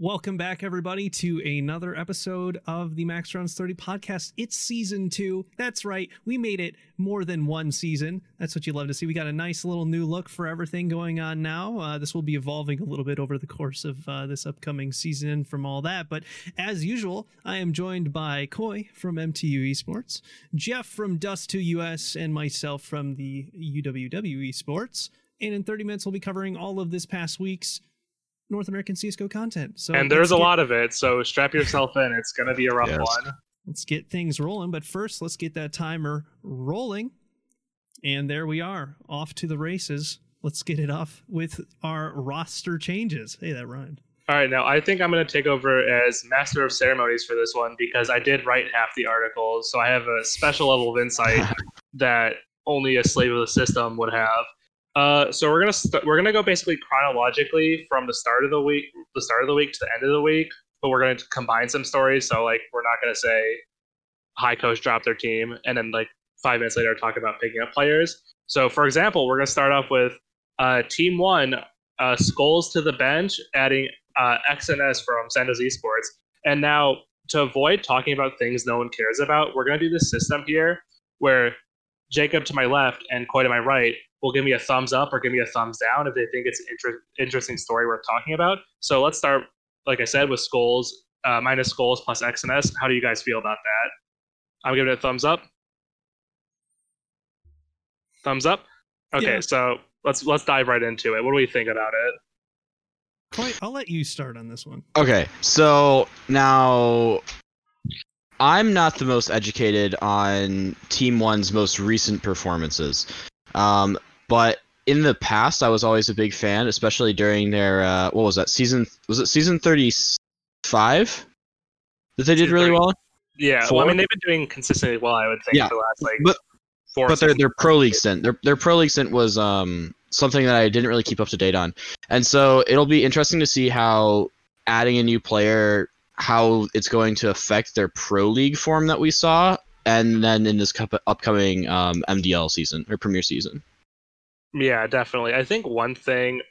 Welcome back, everybody, to another episode of the Max Rounds 30 podcast. It's season two. That's right. We made it more than one season. That's what you love to see. We got a nice little new look for everything going on now. Uh, this will be evolving a little bit over the course of uh, this upcoming season from all that. But as usual, I am joined by Coy from MTU Esports, Jeff from Dust2 US, and myself from the UWW Esports. And in 30 minutes, we'll be covering all of this past week's North American CSGO content. So and there's let's a get- lot of it, so strap yourself in. It's gonna be a rough Yes. one. Let's get things rolling. But first, let's get that timer rolling. And there we are, off to the races. Let's get it off with our roster changes. Hey, that rhymed. All right, now I think I'm gonna take over as master of ceremonies for this one because I did write half the articles, so I have a special level of insight that only a slave of the system would have. Uh, so we're gonna st- we're gonna go basically chronologically from the start of the week, the start of the week to the end of the week, but we're gonna combine some stories. So like we're not gonna say High Coast dropped their team and then like five minutes later talk about picking up players. So for example, we're gonna start off with uh, team one, uh, skullz to the bench, adding uh, XNS from Santos Esports, and now to avoid talking about things no one cares about, we're gonna do this system here where Jacob to my left and Coy to my right will give me a thumbs up or give me a thumbs down if they think it's an inter- interesting story worth talking about. So let's start, like I said, with skullz, uh, minus skullz plus X and S. How do you guys feel about that? I'm giving it a thumbs up. Thumbs up. Okay, Yeah. so let's let's dive right into it. What do we think about it? Coy, I'll let you start on this one. Okay, so now I'm not the most educated on Team One's most recent performances, um, but in the past I was always a big fan, especially during their uh, what was that season? Was it season thirty-five that they did really 30. well? Yeah, well, I mean they've been doing consistently well. I would think Yeah, for the last like but- four. but their their pro league stint, their their pro league stint was um something that I didn't really keep up to date on, and so it'll be interesting to see how adding a new player how it's going to affect their pro league form that we saw, and then in this upcoming um, MDL season or Premier season. Yeah, definitely. I think one thing.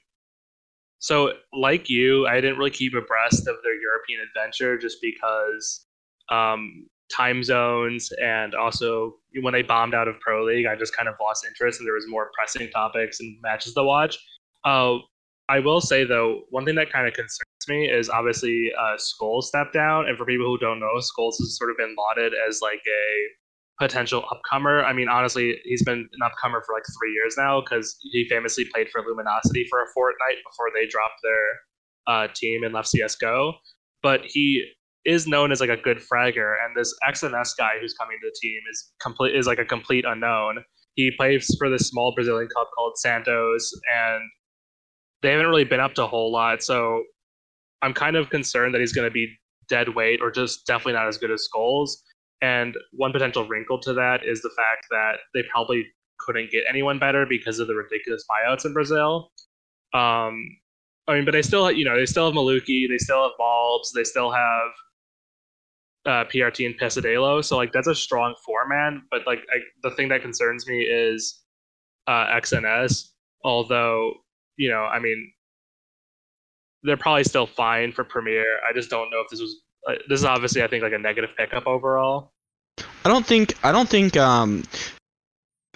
So, like you, I didn't really keep abreast of their European adventure just because um, time zones and also when they bombed out of Pro League, I just kind of lost interest and there was more pressing topics and matches to watch. Uh, I will say though, one thing that kind of concerns me is obviously uh, skullz stepped down, and for people who don't know, skullz has sort of been lauded as like a potential upcomer. I mean, honestly, he's been an upcomer for like three years now because he famously played for Luminosity for a fortnight before they dropped their uh, team and left CS:GO. But he is known as like a good fragger, and this XNS guy who's coming to the team is complete is like a complete unknown. He plays for this small Brazilian club called Santos, and they haven't really been up to a whole lot. So I'm kind of concerned that he's going to be dead weight or just definitely not as good as skullz. And one potential wrinkle to that is the fact that they probably couldn't get anyone better because of the ridiculous buyouts in Brazil. Um, I mean, but they still, you know, they still have Maluki, they still have Bulbs, they still have uh, PRT and Pesadelo. So like that's a strong four man. But like I, the thing that concerns me is uh, XNS. Although you know, I mean, they're probably still fine for Premier. I just don't know if this was. Uh, this is obviously, I think, like a negative pickup overall. I don't think I don't think um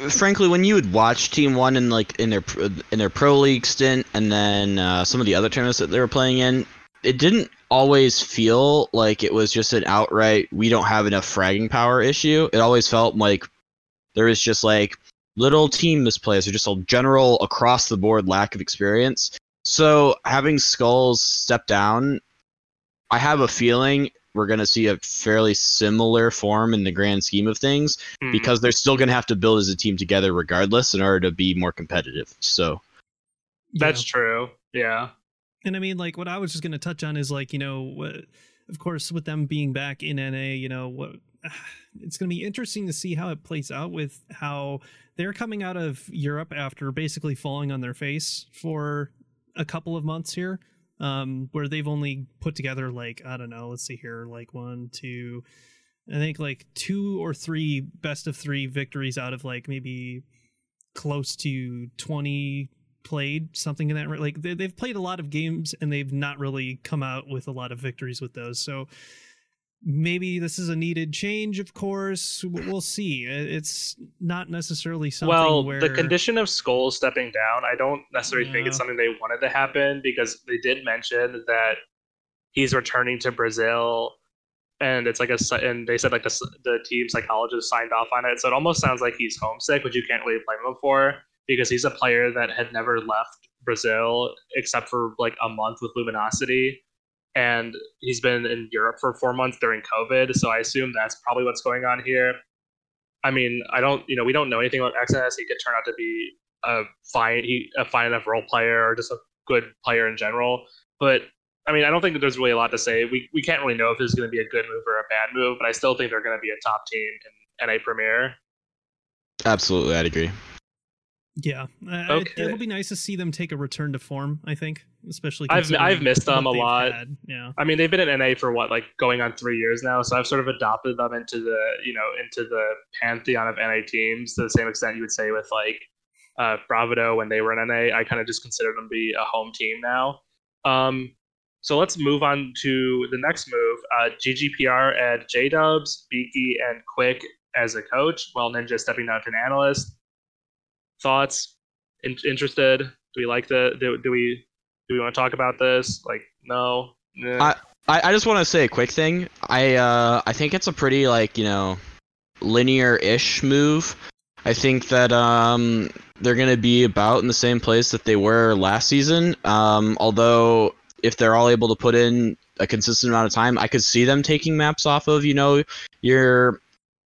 frankly when you would watch Team One in like in their in their pro league stint and then uh, some of the other tournaments that they were playing in, it didn't always feel like it was just an outright we don't have enough fragging power issue. It always felt like there was just like little team misplays or just a general across the board lack of experience. So having skullz step down, I have a feeling we're going to see a fairly similar form in the grand scheme of things Hmm. because they're still going to have to build as a team together regardless in order to be more competitive. So, that's Yeah. true. Yeah. And I mean, like, what I was just going to touch on is, like, you know, what, of course, with them being back in NA, you know, what it's going to be interesting to see how it plays out with how they're coming out of Europe after basically falling on their face for a couple of months here, um, where they've only put together, like, I don't know, let's see here, like one, two, I think like two or three best of three victories out of like maybe close to 20 played something in that like they, they've played a lot of games and they've not really come out with a lot of victories with those. So maybe this is a needed change of course. We'll see. It's not necessarily something well where... the condition of skull stepping down i don't necessarily Yeah. think it's something they wanted to happen because they did mention that he's returning to brazil and it's like a and they said like the, the team psychologist signed off on it. So it almost sounds like he's homesick which you can't really blame him for because he's a player that had never left brazil except for like a month with luminosity and he's been in Europe for four months during COVID. So I assume that's probably what's going on here. I mean, I don't, you know, we don't know anything about XS. He could turn out to be a fine, he, a fine enough role player or just a good player in general. But I mean, I don't think that there's really a lot to say. We we can't really know if this is going to be a good move or a bad move, but I still think they're going to be a top team in NA Premier. Absolutely, I'd agree. Yeah uh, Okay. it, will be nice to see them take a return to form i think especially I've- I've missed them a lot. had. yeah I mean, they've been in NA for what, like going on three years now. So I've sort of adopted them into the, you know, into the pantheon of NA teams to the same extent you would say with like uh, Bravado when they were in NA. I kind of just consider them to be a home team now. Um, so let's move on to the next move. Uh, GGPR at J Dubs, Beaky, and Quick as a coach, while Ninja stepping down to an analyst. Thoughts? In- interested? Do we like the? Do, do we? Do we want to talk about this? Like, no. Nah. I- I, just want to say a quick thing. I uh I think it's a pretty like you know linear-ish move. I think that um they're gonna be about in the same place that they were last season. Um, although if they're all able to put in a consistent amount of time, I could see them taking maps off of you know your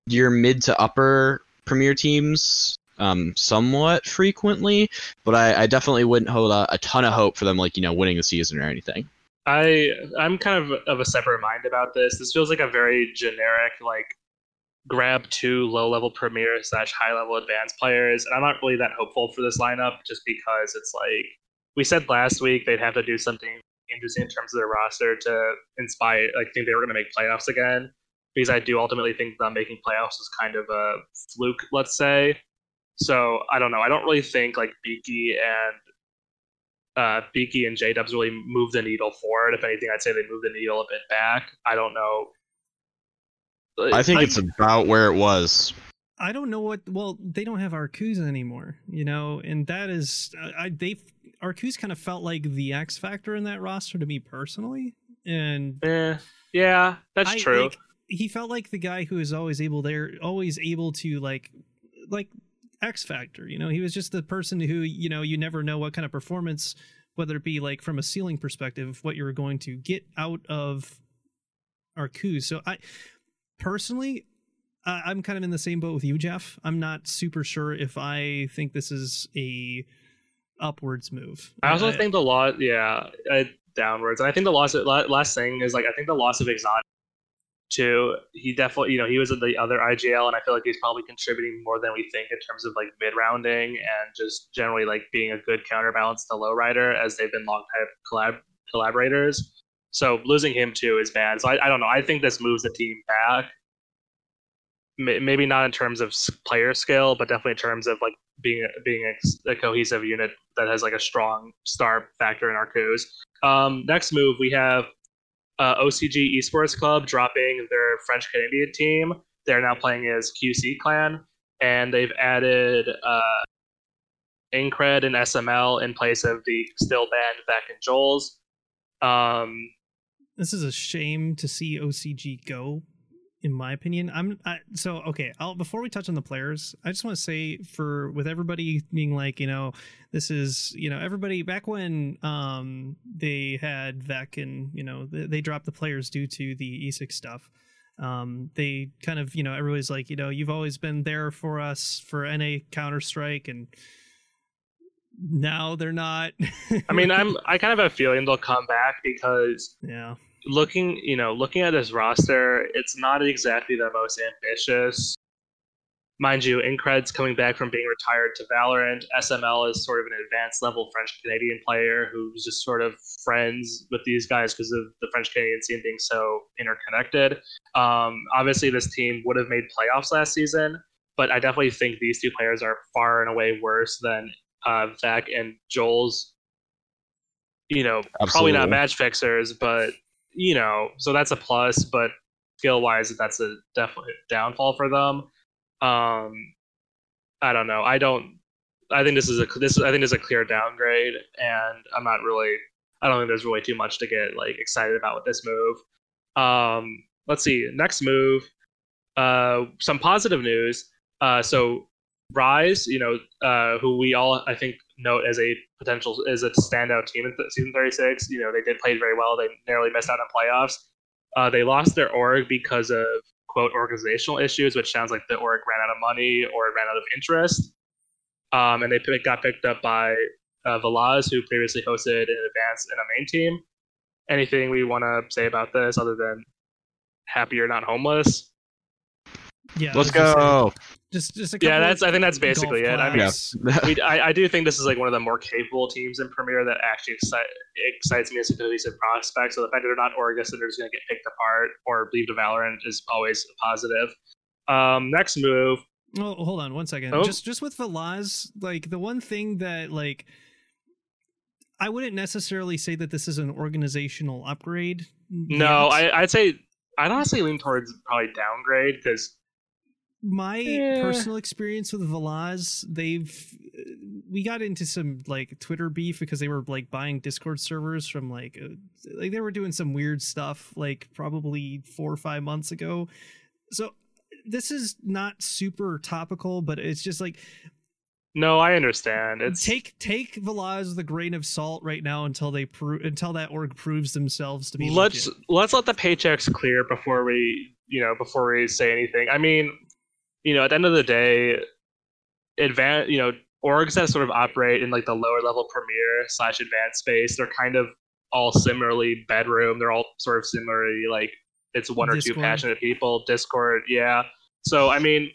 your mid to upper premier teams um somewhat frequently. But I, I definitely wouldn't hold a, a ton of hope for them like you know winning the season or anything. I I'm kind of of a separate mind about this. This feels like a very generic like grab two low level premier slash high level advanced players, and I'm not really that hopeful for this lineup just because it's like we said last week they'd have to do something interesting in terms of their roster to inspire like think they were going to make playoffs again. Because I do ultimately think them making playoffs is kind of a fluke, let's say. So I don't know. I don't really think like Beaky and uh, Beaky and J Dubs really move the needle forward. If anything, I'd say they move the needle a bit back. I don't know. I think I- it's about where it was. I don't know what. Well, they don't have Arcusa anymore, you know, and that is, I they Arcus kind of felt like the X factor in that roster to me personally, and Eh, yeah, that's I- true. like, he felt like the guy who is always able there, always able to like, like X factor. You know, he was just the person who you know you never know what kind of performance, whether it be like from a ceiling perspective, what you're going to get out of Arcus. So I personally. I- I'm kind of in the same boat with you, Jeff. I'm not super sure if I think this is a upwards move. I also think the lot, yeah, uh, downwards. And I think the loss, la- last thing is like I think the loss of Exotic too. He definitely, you know, he was at the other IGL, and I feel like he's probably contributing more than we think in terms of like mid rounding and just generally like being a good counterbalance to Lowrider as they've been long time collab collaborators. So losing him too is bad. So I, I don't know. I think this moves the team back. May- Maybe not in terms of player skill, but definitely in terms of like being being a, a cohesive unit that has like a strong star factor in Arcus. Um, next move, we have uh, OCG Esports Club dropping their French Canadian team. They're now playing as QC Clan, and they've added uh, Incred and SML in place of the still banned Beck and Joel's. Um, this is a shame to see OCG go. In my opinion, I'm I, so okay. I'll before we touch on the players, I just want to say for with everybody being like, you know, this is you know everybody back when um they had Vec and you know they, they dropped the players due to the ESIC stuff. Um, they kind of you know everybody's like you know you've always been there for us for NA Counter Strike and now they're not. I mean, I'm I kind of have a feeling they'll come back because yeah looking, you know, looking at this roster, it's not exactly the most ambitious. Mind you, Incred's coming back from being retired to Valorant. SML is sort of an advanced level French Canadian player who's just sort of friends with these guys because of the French Canadian scene being so interconnected. Um, obviously, this team would have made playoffs last season, but I definitely think these two players are far and away worse than uh, Zach and Joel's, you know, probably not match fixers, but you know, so that's a plus. But skill wise, that's a definite downfall for them. Um, I don't know. I don't. I think this is a this. I think this is a clear downgrade, and I'm not really. I don't think there's really too much to get like excited about with this move. Um, let's see. Next move. Uh, some positive news. Uh, so Rise, you know, uh, who we all I think note as a potential as a standout team in th- season 36. You know, they did play very well. They narrowly missed out on playoffs. Uh, they lost their org because of quote organizational issues, which sounds like the org ran out of money or ran out of interest. Um, and they got picked up by uh, Velaz, who previously hosted an advance and a main team. Anything we want to say about this other than happy or not homeless? Yeah, Let's was gonna say, go. Just, just a Yeah, that's. I think that's basically it. I mean, claps. we, I, I do think this is like one of the more capable teams in Premier that actually excite, excites me as a cohesive prospect. So the fact that they're not Orgus and they're just going to get picked apart or leave to Valorant is always a positive. Um, next move. Oh, hold on one second. Oh. Just just with Velaz, like the one thing that like I wouldn't necessarily say that this is an organizational upgrade. No, yet. I, I'd say I'd honestly lean towards probably downgrade because my Eh. personal experience with Velaz, they've we got into some like Twitter beef because they were like buying Discord servers from like uh, like they were doing some weird stuff like probably 4 or 5 months ago. So this is not super topical, but it's just like no, I understand. It's take take Velaz with a grain of salt right now until they prove until that org proves themselves to be let's legit. let's let the paychecks clear before we you know before we say anything. I mean, you know, at the end of the day, advan you know, orgs that sort of operate in like the lower level premier slash advanced space, they're kind of all similarly bedroom. They're all sort of similarly like it's one or two passionate people. Discord, yeah. So I mean,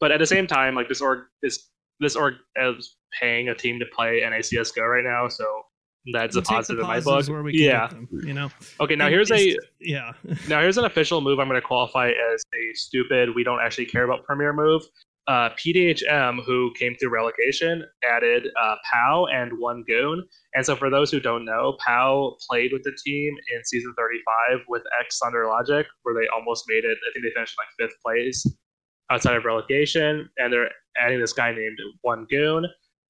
but at the same time, like this org is this org is paying a team to play NACS Go right now, so that's a We'll take the positive in my book. where we can Yeah. them, you know. Okay, now And here's a yeah. now here's an official move I'm going to qualify as a stupid. We don't actually care about Premier move. Uh, PDHM, who came through relegation, added uh, Pow and one Goon. And so, for those who don't know, Pow played with the team in season 35 with X Thunder Logic, where they almost made it. I think they finished like fifth place outside of relegation. And they're adding this guy named One Goon.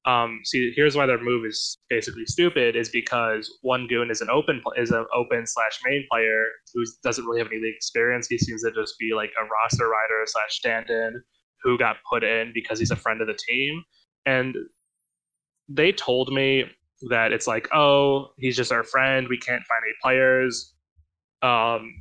Um, see, here's why their move is basically stupid: is because one goon is an open is an open slash main player who doesn't really have any league experience. He seems to just be like a roster rider slash stand-in who got put in because he's a friend of the team. And they told me that it's like, oh, he's just our friend. We can't find any players. Um,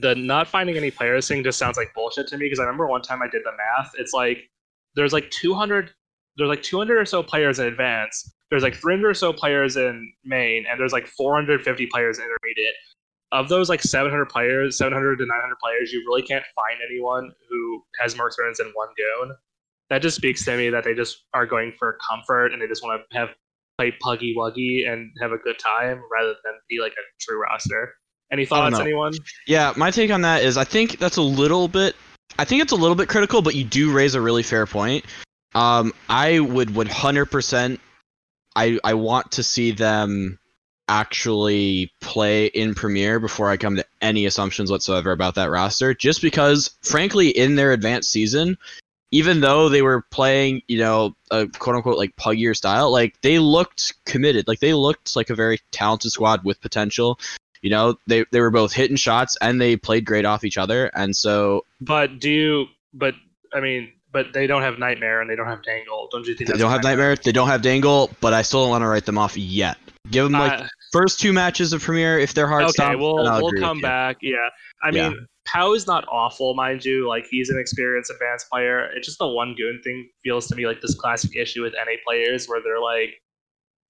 the not finding any players thing just sounds like bullshit to me because I remember one time I did the math. It's like there's like 200 there's like 200 or so players in advance. There's like 300 or so players in main, and there's like 450 players in intermediate. Of those like 700 players, 700 to 900 players, you really can't find anyone who has more experience than one goon. That just speaks to me that they just are going for comfort and they just want to have play puggy wuggy and have a good time rather than be like a true roster. Any thoughts, anyone? Yeah, my take on that is I think that's a little bit I think it's a little bit critical, but you do raise a really fair point. Um, I would 100% I I want to see them actually play in Premier before I come to any assumptions whatsoever about that roster just because frankly in their advanced season even though they were playing, you know, a quote unquote like puggier style, like they looked committed. Like they looked like a very talented squad with potential. You know, they they were both hitting shots and they played great off each other. And so But do you? But I mean, but they don't have nightmare and they don't have dangle. Don't you think they don't have nightmare, they don't have dangle, but I still don't want to write them off yet. Give them like Uh, first two matches of Premier if they're hard okay, stops, we'll we'll come back. Yeah, I Yeah. mean, Pow is not awful, mind you. Like he's an experienced advanced player. It's just the one goon thing feels to me like this classic issue with NA players where they're like,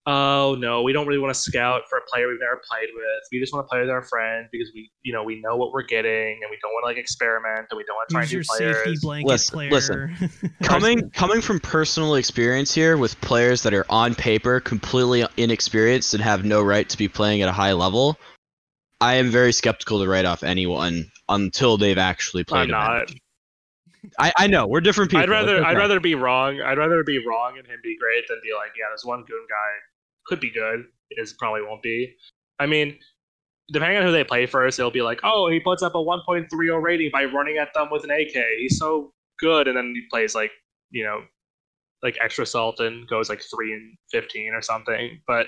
"Oh no, we don't really want to scout for a player we've never played with. We just want to play with our friends because we, you know, we know what we're getting and we don't want to like experiment and we don't want to try Use new your players." safety blanket Listen, player. listen. coming coming from personal experience here with players that are on paper completely inexperienced and have no right to be playing at a high level, I am very skeptical to write off anyone until they've actually played. I'm not. I, I know we're different people. I'd rather It's I'd rather be wrong. I'd rather be wrong and him be great than be like, yeah, this one goon guy could be good. Is probably won't be. I mean, depending on who they play first, it'll be like, oh, he puts up a 1.30 rating by running at them with an AK. He's so good, and then he plays like you know, like extra salt and goes like three and 15 or something. But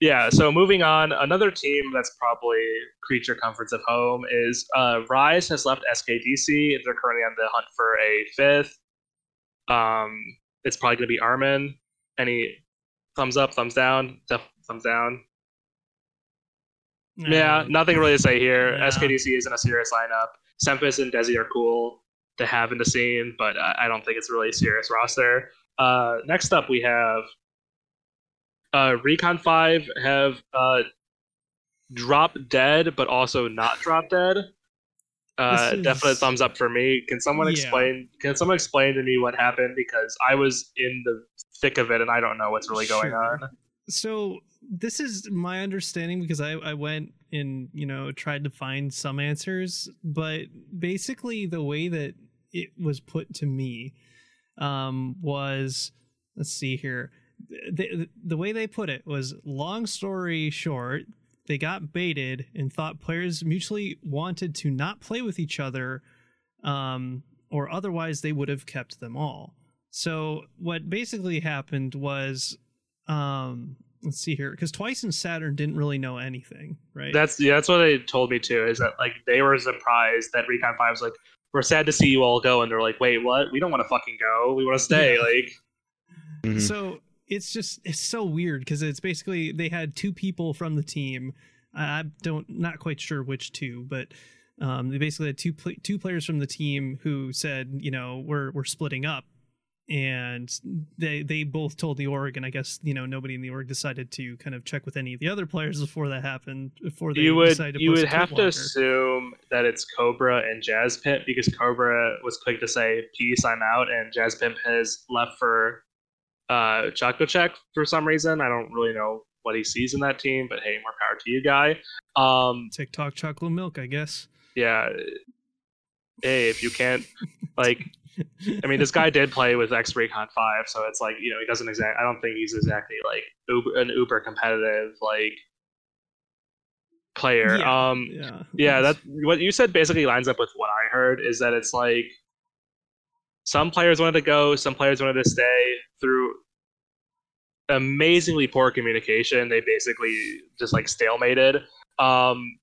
yeah, so moving on, another team that's probably creature comforts of home is uh, Rise has left SKDC. They're currently on the hunt for a fifth. Um, it's probably going to be Armin. Any thumbs up, thumbs down, thumbs down. Yeah, Uh, nothing really to say here. Yeah. SKDC isn't a serious lineup. Sempus and Desi are cool to have in the scene, but I I don't think it's really a serious roster. Uh, next up, we have uh, Recon 5 have uh, Drop Dead, but also not Drop Dead. Uh, is- Definite thumbs up for me. Can someone Yeah. explain? Can someone explain to me what happened? Because I was in the thick of it, and I don't know what's really going Sure. on. so this is my understanding because I, I went and you know tried to find some answers but basically the way that it was put to me um, was let's see here the, the way they put it was long story short they got baited and thought players mutually wanted to not play with each other um, or otherwise they would have kept them all so what basically happened was um let's see here because twice and saturn didn't really know anything right That's yeah, that's what they told me too. Is that like they were surprised that Recon Five was like, "We're sad to see you all go," and they're like, "Wait, what? We don't want to fucking go. We want to stay." Yeah. Like, Mhm. so it's just it's so weird because it's basically they had two people from the team i I don't not quite sure which two but um they basically had two pl- two players from the team who said you know we're we're splitting up and they they both told the org and i guess you know nobody in the org decided to kind of check with any of the other players before that happened before they you would decided to you would have to assume that it's Cobra and Jazz Pimp because Cobra was quick to say peace, I'm out, and Jazz Pimp has left for uh Choco Check for some reason. I don't really know what he sees in that team, but hey, more power to you, guy. Um, tiktok chocolate milk i guess yeah. Hey, if you can't like I mean, this guy did play with X Recon Five, so it's like you know he doesn't exact. I don't think he's exactly like uber, an uber competitive like player. Yeah. Um, yeah yeah, that what you said basically lines up with what I heard. Is that it's like some players wanted to go, some players wanted to stay through amazingly poor communication. They basically just like stalemated. Um,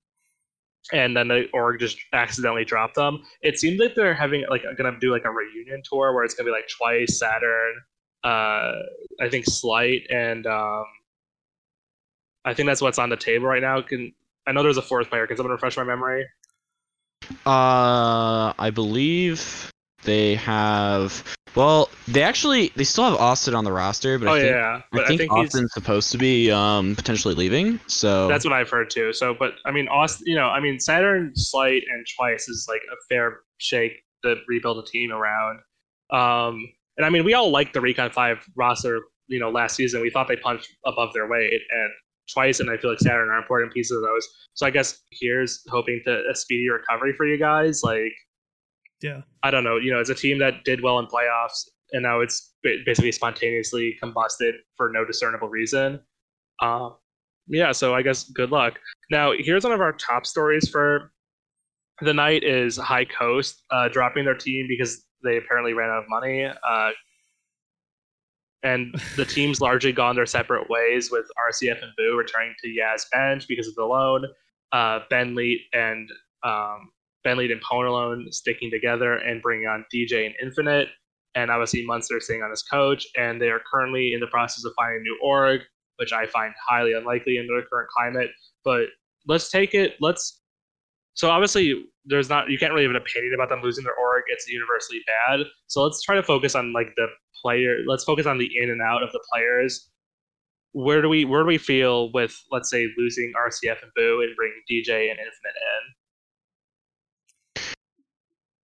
and then the org just accidentally dropped them. It seems like they're having like gonna do like a reunion tour where it's gonna be like twice Saturn, uh, I think Slight, and um, I think that's what's on the table right now. Can I know there's a fourth player? Can someone refresh my memory? Uh, I believe they have. Well, they actually they still have Austin on the roster, but oh I think, yeah, but I think, he's Austin's supposed to be um potentially leaving. So that's what I've heard too. So, but I mean, Austin, you know, I mean, Saturn, Slight, and Twice is like a fair shake to rebuild a team around. Um, and I mean, we all liked the Recon Five roster. You know, last season we thought they punched above their weight, and Twice and I feel like Saturn are important pieces of those. So I guess here's hoping to a speedy recovery for you guys. Like, yeah I don't know, you know, it's a team that did well in playoffs, and now it's basically spontaneously combusted for no discernible reason. Uh, yeah, so I guess good luck. Now, here's one of our top stories for the night: is High Coast uh, dropping their team because they apparently ran out of money. Uh, and the team's largely gone their separate ways, with RCF and Boo returning to Yaz bench because of the loan. Uh, ben Leet and um, Ben Lead and Ponalone sticking together and bringing on DJ and Infinite, and obviously Munster staying on as coach. And they are currently in the process of finding a new org, which I find highly unlikely in the current climate. But let's take it. Let's. So obviously, there's not. You can't really have an opinion about them losing their org. It's universally bad. So let's try to focus on like the player. Let's focus on the in and out of the players. Where do we where do we feel with let's say losing RCF and Boo and bringing DJ and Infinite in?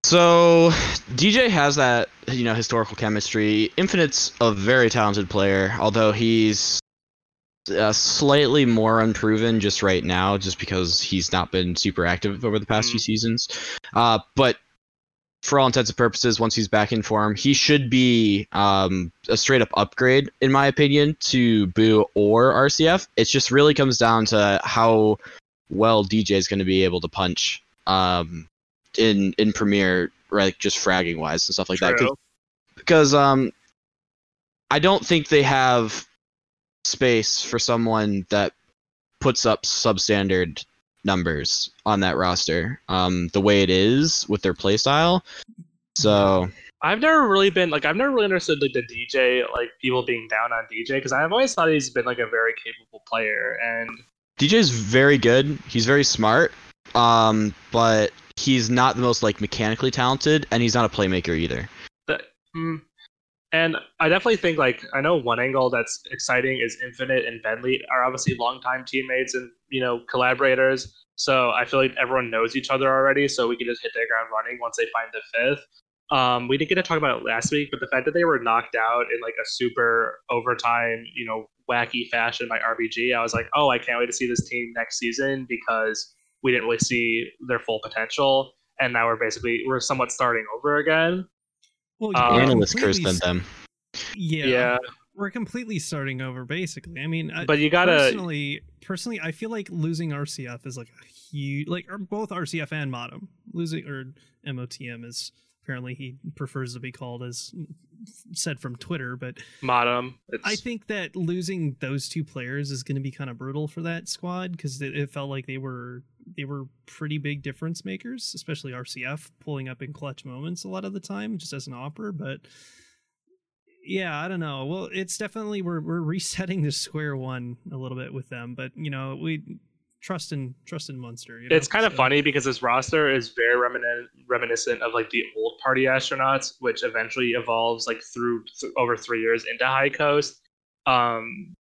So DJ has that you know historical chemistry. Infinite's a very talented player, although he's uh, slightly more unproven just right now, just because he's not been super active over the past Mm. few seasons. Uh, but for all intents and purposes, once he's back in form, he should be um, a straight up upgrade, in my opinion, to Boo or RCF. It just really comes down to how well DJ is going to be able to punch um, in in Premier, right? Just fragging wise and stuff like that. True. Because um, I don't think they have space for someone that puts up substandard numbers on that roster. Um, the way it is with their playstyle. So I've never really been like I've never really understood like the DJ like people being down on DJ because I've always thought he's been like a very capable player and DJ's very good. He's very smart. Um, but he's not the most like mechanically talented, and he's not a playmaker either. Mm. And I definitely think like I know one angle that's exciting is Infinite and Bentley are obviously longtime teammates and you know collaborators. So I feel like everyone knows each other already, so we can just hit their ground running once they find the fifth. Um, we didn't get to talk about it last week, but the fact that they were knocked out in like a super overtime, you know, wacky fashion by RBG, I was like, oh, I can't wait to see this team next season because we didn't really see their full potential, and now we're basically we're somewhat starting over again. Well, Uh, we're Analysts cursed completely them. them. Yeah, yeah. we're completely starting over basically. I mean, I- But you gotta personally, personally, I feel like losing RCF is like a huge, like or both RCF and Modem losing or MOTM is apparently he prefers to be called as said from Twitter, but Modem. It's, I think that losing those two players is going to be kind of brutal for that squad because it, it felt like they were they were pretty big difference makers, especially RCF pulling up in clutch moments a lot of the time, just as an opera. But yeah, I don't know. Well, it's definitely we're we're resetting to square one a little bit with them, but you know we trust in trust in Munster. You know? it's kind of So- funny because this roster is very remini- reminiscent of like the old party astronauts, which eventually evolves like through th- over three years into High Coast. Um,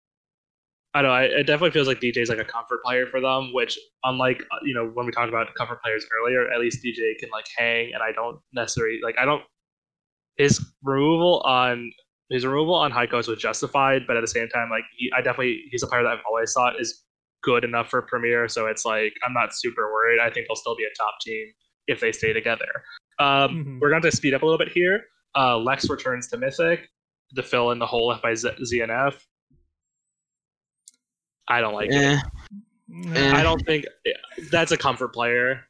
I don't know. I- It definitely feels like DJ is like a comfort player for them, which unlike uh, you know when we talked about comfort players earlier, at least DJ can like hang, and I don't necessarily like I don't his removal on his removal on High Coast was justified, but at the same time, like he, I definitely he's a player that I've always thought is good enough for Premier. So it's like I'm not super worried. I think they'll still be a top team if they stay together. Um, Mhm. We're going to speed up a little bit here. Uh, Lex returns to Mythic to fill in the hole left by Z- ZNF. I don't like it. Eh. Eh. I don't think that's a comfort player.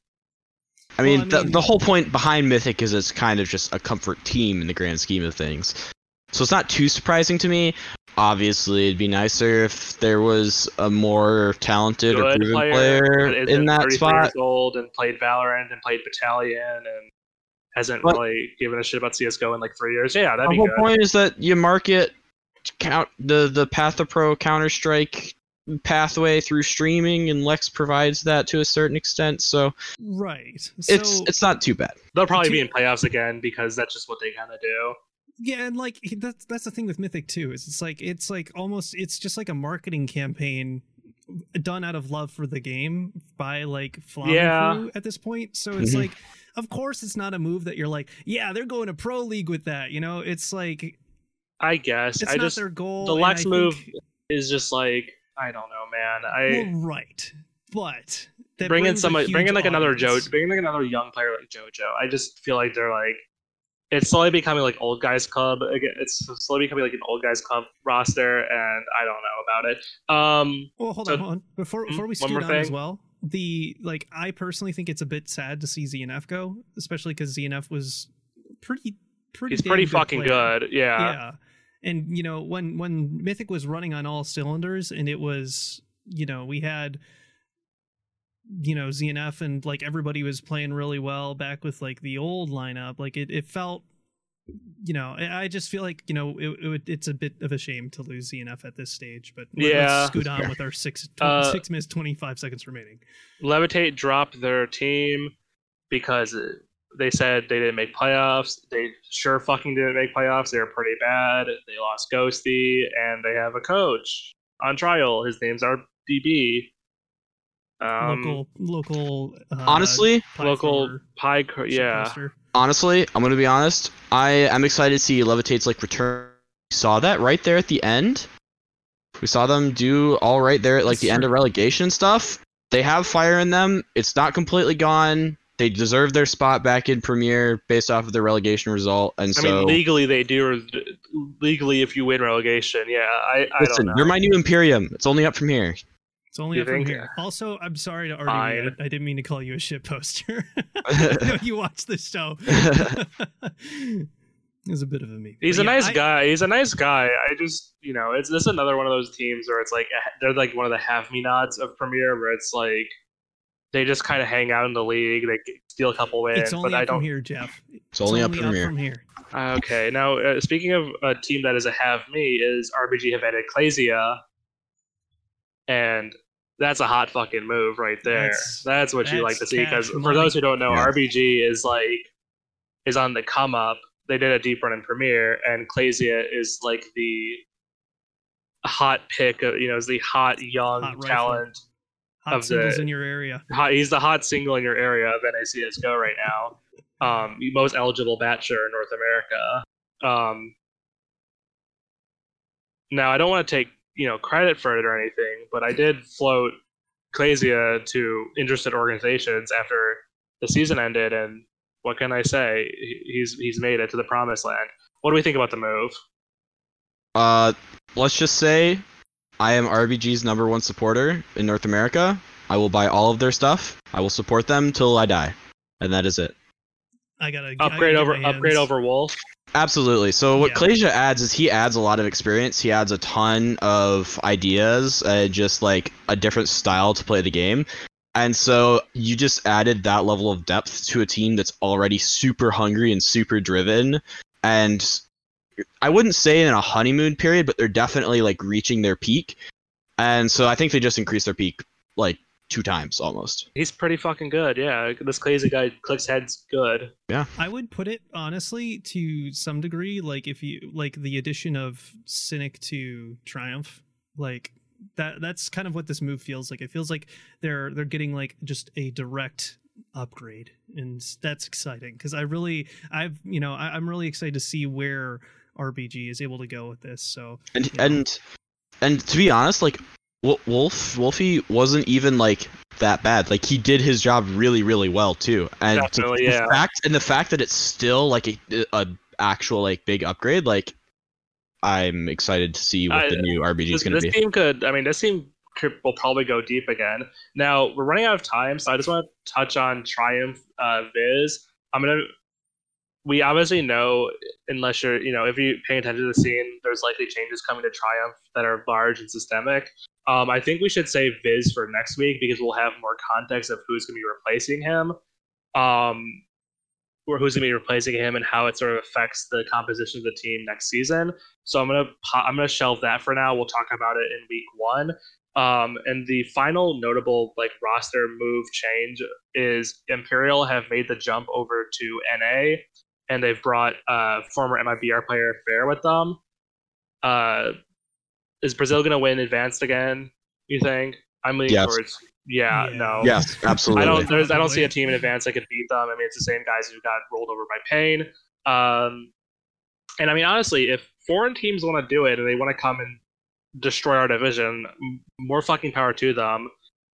I mean, Well, I the, mean- the whole point behind Mythic is it's kind of just a comfort team in the grand scheme of things. So it's not too surprising to me. Obviously, it'd be nicer if there was a more talented or proven player, player, in that spot. Years old and played Valorant and played Battalion and hasn't But- really given a shit about CS:GO in like three years. Yeah, that'd The whole good. point is that you market count the the Path of Pro Counter Strike pathway through streaming, and Lex provides that to a certain extent. So right. it's So- it's not too bad. They'll probably Two- be in playoffs again because that's just what they kind of do. Yeah and like that's that's the thing with mythic too is it's like it's like almost it's just like a marketing campaign done out of love for the game by like Flam Yeah. Crew at this point so it's Mhm. like of course it's not a move that you're like yeah they're going to pro league with that you know it's like I guess. it's I not just their goal the Lex move think- is just like I don't know, man. I well, right but that bring in somebody, bring huge in like another Joe, audience. bring in like another young player like JoJo. I just feel like they're like it's slowly becoming like old guys club again. It's slowly becoming like an old guys club roster, and I don't know about it. Um, Well, hold So- on, hold on. Before Mm, before we one scoot on as well, the like I personally think it's a bit sad to see ZNF go, especially because ZNF was pretty pretty. he's pretty good fucking player. good. Yeah. Yeah, and you know when when Mythic was running on all cylinders, and it was you know we had you know ZNF and like everybody was playing really well back with like the old lineup. Like it it felt. You know, I I just feel like you know it, it, it's a bit of a shame to lose ZNF at this stage, but let- Yeah. let's scoot on with our six tw- Uh, six minutes twenty five seconds remaining. Levitate dropped their team because they said they didn't make playoffs. They sure fucking didn't make playoffs. They were pretty bad. They lost Ghosty, and they have a coach on trial. His name's RDB. Um, local local uh, Honestly, local pie. Co- yeah, shitposter. honestly, I'm gonna be honest. I am excited to see Levitate's like return. We saw that right there at the end. We saw them do all right there at like That's the end of relegation stuff. They have fire in them. It's not completely gone. they deserve their spot back in Premier based off of their relegation result, and I so mean, legally they do. Legally, if you win relegation, yeah, I, I listen, don't know. you're my new Imperium. It's only up from here. It's only You up from here. Also, I'm sorry to argue. I, I didn't mean to call you a shit poster. I know you watch this show. He's a bit of a meme. He's But a yeah, nice I- guy. He's a nice guy. I just, you know, it's this another one of those teams where it's like eh, they're like one of the have me nots of Premier, where it's like they just kind of hang out in the league. They steal a couple wins, It's only but up I don't. from here, Jeff. It's only up from here. from here. Okay, now uh, speaking of a team that is a have me, is RBG have added Ecclesia, and that's a hot fucking move right there. That's- That's, what you like to see because for those who don't know, Yeah. RBG is like is on the come up. They did a deep run in Premier, and Ecclesia is like the hot pick. Of, you know, is the hot young Hot talent. Hot Of the- singles in your area. Hot, he's the hot single in your area of NACSGO right now. Um, most eligible bachelor in North America. Um, now I don't want to take you know credit for it or anything, but I did float Ecclesia to interested organizations after the season ended, and what can I say? He's he's made it to the promised land. What do we think about the move? Uh, let's just say I am RBG's number one supporter in North America. I will buy all of their stuff. I will support them till I die, and that is it. I gotta I gotta Upgrade over upgrade over Wolf. Absolutely. So what Yeah. Adds is he adds a lot of experience. He adds a ton of ideas, uh, just like a different style to play the game. And so you just added that level of depth to a team that's already super hungry and super driven. And I wouldn't say in a honeymoon period, but they're definitely like reaching their peak. And so I think they just increased their peak like two times almost. He's pretty fucking good. Yeah, this crazy guy clicks heads good. Yeah, I would put it honestly to some degree, like if you like the addition of Cynic to Triumph, like that that's kind of what this move feels like. It feels like they're they're getting like just a direct upgrade and that's exciting because i really i've you know I, i'm really excited to see where rbg is able to go with this so And Yeah. and and to be honest, like Wol- Wolf Wolfie wasn't even like that bad. Like he did his job really really well too. And to- the fact and the fact that it's still like a, a actual like big upgrade, like I'm excited to see what I- the new RBG is going to be. this team could. I mean, this team could, will probably go deep again. Now we're running out of time, so I just want to touch on Triumph uh, Viz. I'm gonna. We obviously know, unless you're, you know, if you pay attention to the scene, there's likely changes coming to Triumph that are large and systemic. Um, I think we should save Viz for next week because we'll have more context of who's going to be replacing him, um, or who's going to be replacing him, and how it sort of affects the composition of the team next season. So I'm gonna I'm gonna shelve that for now. We'll talk about it in week one. Um, and the final notable like roster move change is Imperial have made the jump over to NA, and they've brought uh, former MIBR player fer with them. Uh, is Brazil gonna win advanced again? You think? I'm leaning Yes. towards yeah, Yeah. no. Yes, absolutely. I don't. There's. I don't see a team in advance that could beat them. I mean, it's the same guys who got rolled over by Pain. Um, and I mean, honestly, if foreign teams want to do it and they want to come and destroy our division, m- more fucking power to them.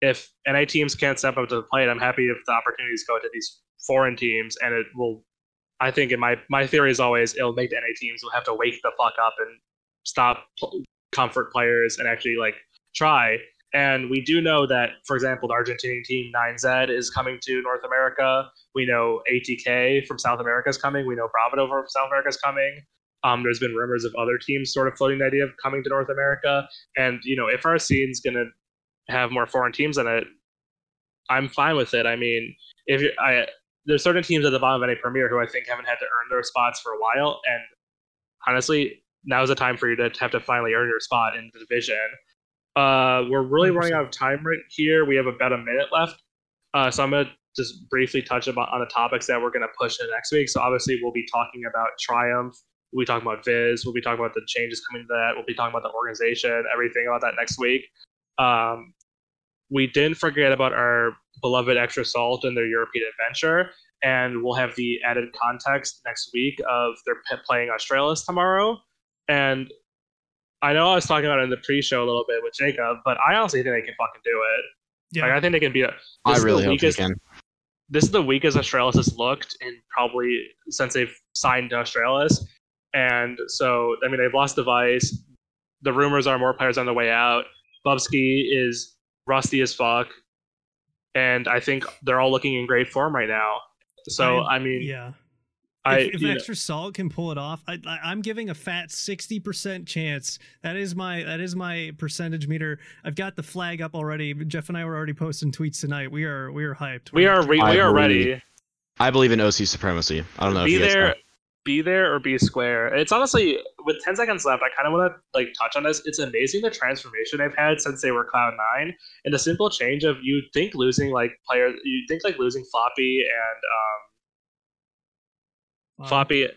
If NA teams can't step up to the plate, I'm happy if the opportunities go to these foreign teams, and it will. I think in my my theory is always it'll make the NA teams will have to wake the fuck up and stop comfort players and actually like try. And we do know that, for example, the Argentinian team 9Z is coming to North America. We know ATK from South America is coming. We know Bravado from South America is coming. Um, there's been rumors of other teams sort of floating the idea of coming to North America. And, you know, if our scene's going to have more foreign teams in it, I'm fine with it. I mean, if I there's certain teams at the bottom of any premier who I think haven't had to earn their spots for a while, and honestly, now's the time for you to have to finally earn your spot in the division. Uh, we're really running 100%. out of time right here. We have about a minute left, uh, so I'm gonna just briefly touch about on the topics that we're gonna push in next week. So obviously, we'll be talking about Triumph. We'll be talking about Viz. We'll be talking about the changes coming to that. We'll be talking about the organization, everything about that next week. Um, we didn't forget about our beloved Extra Salt and their European adventure, and we'll have the added context next week of they're p- playing Astralis tomorrow. And I know I was talking about it in the pre-show a little bit with Jacob, but I honestly think they can fucking do it. yeah Like I think they can be a. I this is the really hope they weakest- can. this is the weakest Astralis has looked in probably since they've signed to Astralis. And so, I mean, they've lost dev1ce. The rumors are more players on the way out. Bubzkji is rusty as fuck. And I think they're all looking in great form right now. So, I, I mean, yeah. I, if, if you know- extra salt can pull it off, I, I, I'm giving a fat sixty percent chance. That is my that is my percentage meter. I've got the flag up already. Jeff and I were already posting tweets tonight. We are we are hyped. we are re- we are ready. I believe in OC supremacy. I don't know be if you guys there know. Be there or be square it's honestly with 10 seconds left i kind of want to like touch on this it's amazing the transformation they've had since they were cloud 9 and the simple change of you think losing like player, you think like losing floppy and um Wow. floppy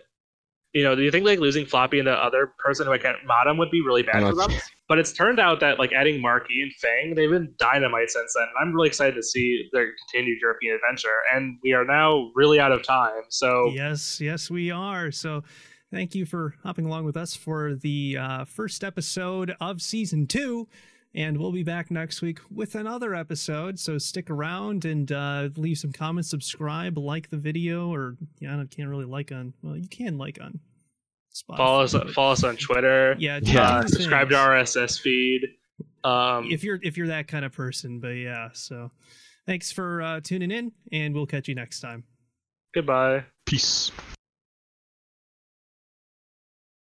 you know do you think like losing floppy and the other person who i can't modem would be really bad for them but it's turned out that like adding MarKE and fang they've been dynamite since then i'm really excited to see their continued european adventure and we are now really out of time so Yes, yes, we are. So thank you for hopping along with us for the uh, first episode of season two. And we'll be back next week with another episode. So stick around and uh, leave some comments, subscribe, like the video, or yeah, I can't really like on. Well, you can like on Spotify. follow us follow us on Twitter. Yeah, Yeah. Uh, the subscribe to our RSS feed. Um, if you're if you're that kind of person. But yeah, so thanks for uh, tuning in, and we'll catch you next time. goodbye. Peace.